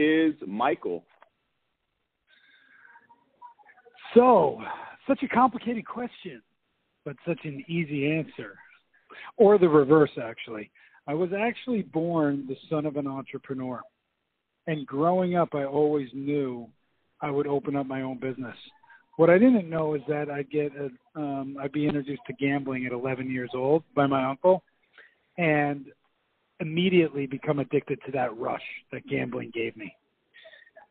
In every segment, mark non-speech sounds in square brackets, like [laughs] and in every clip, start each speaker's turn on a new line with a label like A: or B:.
A: Is Michael?
B: So, such a complicated question, but such an easy answer. Or the reverse, actually. I was actually born the son of an entrepreneur. And growing up, I always knew I would open up my own business. What I didn't know is that I'd get a, um, I'd be introduced to gambling at 11 years old by my uncle, and immediately become addicted to that rush that gambling gave me.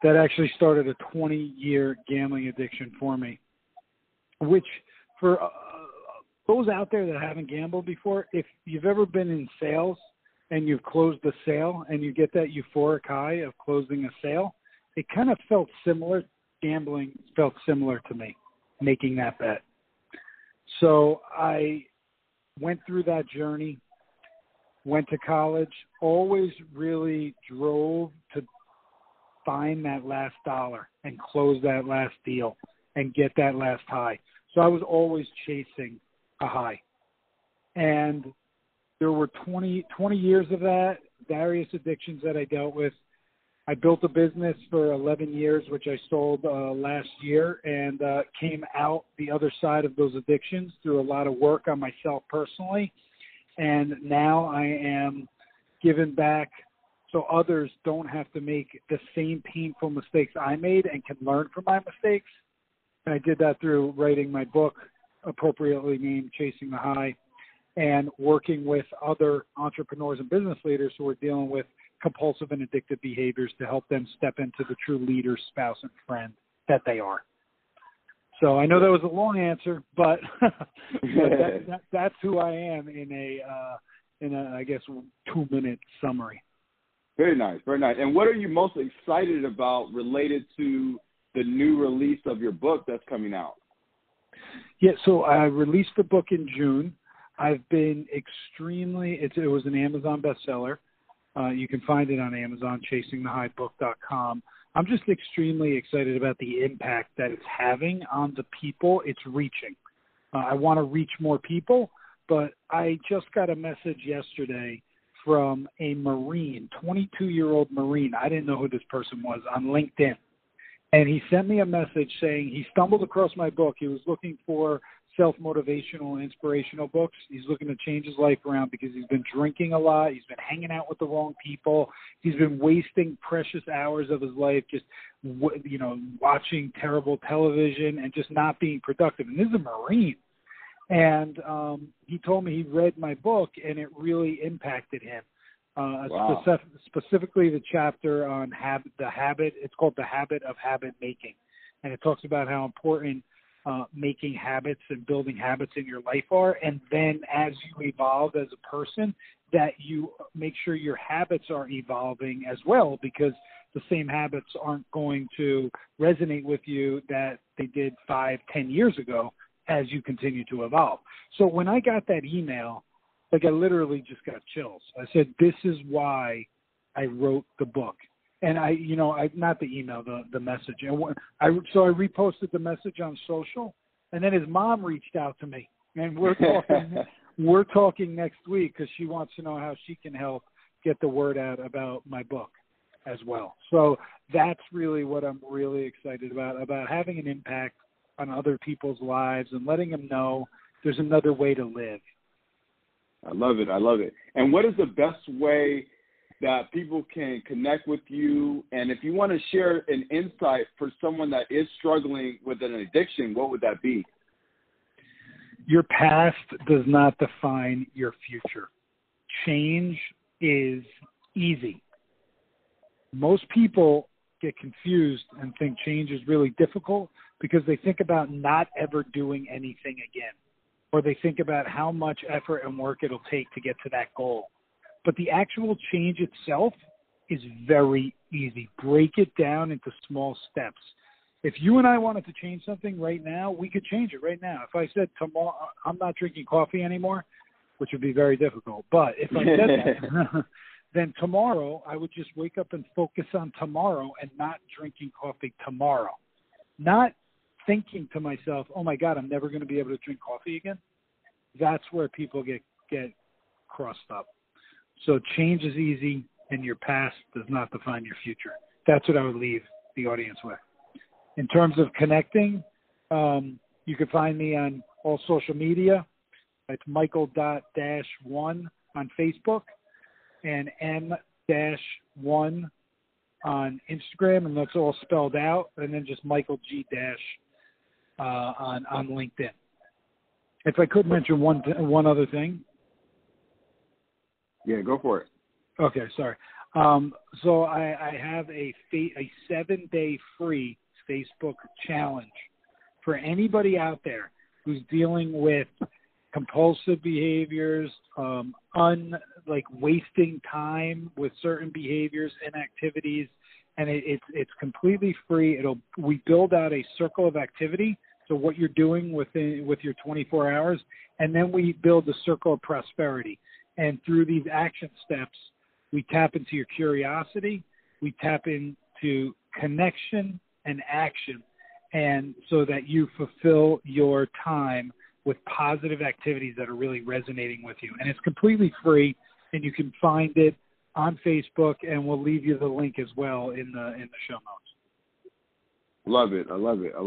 B: That actually started a 20 year gambling addiction for me, which for uh, those out there that haven't gambled before, if you've ever been in sales and you've closed the sale and you get that euphoric high of closing a sale, it kind of felt similar. Gambling felt similar to me, making that bet. So I went through that journey went to college, always really drove to find that last dollar and close that last deal and get that last high. So I was always chasing a high. And there were 20, 20 years of that, various addictions that I dealt with. I built a business for 11 years, which I sold uh, last year, and uh, came out the other side of those addictions through a lot of work on myself personally and now I am giving back so others don't have to make the same painful mistakes I made and can learn from my mistakes. And I did that through writing my book, appropriately named Chasing the High, and working with other entrepreneurs and business leaders who are dealing with compulsive and addictive behaviors to help them step into the true leader, spouse, and friend that they are. So I know that was a long answer, but, [laughs] but that, that, that's who I am in a uh, in a I guess two minute summary.
A: Very nice, very nice. And what are you most excited about related to the new release of your book that's coming out?
B: Yeah, so I released the book in June. I've been extremely. It, it was an Amazon bestseller. Uh, you can find it on Amazon, chasingthehighbook.com. I'm just extremely excited about the impact that it's having on the people it's reaching. Uh, I want to reach more people, but I just got a message yesterday from a Marine, 22 year old Marine. I didn't know who this person was on LinkedIn. And he sent me a message saying he stumbled across my book. He was looking for self motivational and inspirational books. He's looking to change his life around because he's been drinking a lot. He's been hanging out with the wrong people. He's been wasting precious hours of his life just, you know, watching terrible television and just not being productive. And this is a Marine. And um, he told me he read my book and it really impacted him. Uh, wow. specific, specifically the chapter on habit, the habit. It's called the habit of habit making, and it talks about how important uh, making habits and building habits in your life are. And then as you evolve as a person, that you make sure your habits are evolving as well because the same habits aren't going to resonate with you that they did five, ten years ago as you continue to evolve. So when I got that email, like I literally just got chills. I said, This is why I wrote the book and I, you know, I not the email, the the message. And I so I reposted the message on social, and then his mom reached out to me, and we're talking [laughs] we're talking next week because she wants to know how she can help get the word out about my book as well. So that's really what I'm really excited about about having an impact on other people's lives and letting them know there's another way to live.
A: I love it. I love it. And what is the best way that people can connect with you? And if you want to share an insight for someone that is struggling with an addiction, what would that be?
B: Your past does not define your future. Change is easy. Most people get confused and think change is really difficult because they think about not ever doing anything again, or they think about how much effort and work it'll take to get to that goal but the actual change itself is very easy. Break it down into small steps. If you and I wanted to change something right now, we could change it right now. If I said tomorrow I'm not drinking coffee anymore, which would be very difficult, but if I said that, [laughs] then tomorrow I would just wake up and focus on tomorrow and not drinking coffee tomorrow. Not thinking to myself, "Oh my god, I'm never going to be able to drink coffee again." That's where people get get crossed up. So change is easy and your past does not define your future. That's what I would leave the audience with. In terms of connecting, um, you can find me on all social media. It's Michael dash one on Facebook and M dash one on Instagram, and that's all spelled out. And then just Michael G dash uh, on on LinkedIn. If I could mention one one other thing.
A: Yeah, go for it.
B: Okay, sorry. Um, so I, I have a fa- a seven day free Facebook challenge for anybody out there who's dealing with compulsive behaviors, um, un like wasting time with certain behaviors and activities, and it, it's it's completely free. It'll we build out a circle of activity. So what you're doing within with your 24 hours, and then we build a circle of prosperity. And through these action steps, we tap into your curiosity, we tap into connection and action, and so that you fulfill your time with positive activities that are really resonating with you. And it's completely free, and you can find it on Facebook, and we'll leave you the link as well in the in the show notes.
A: Love it. I love it. I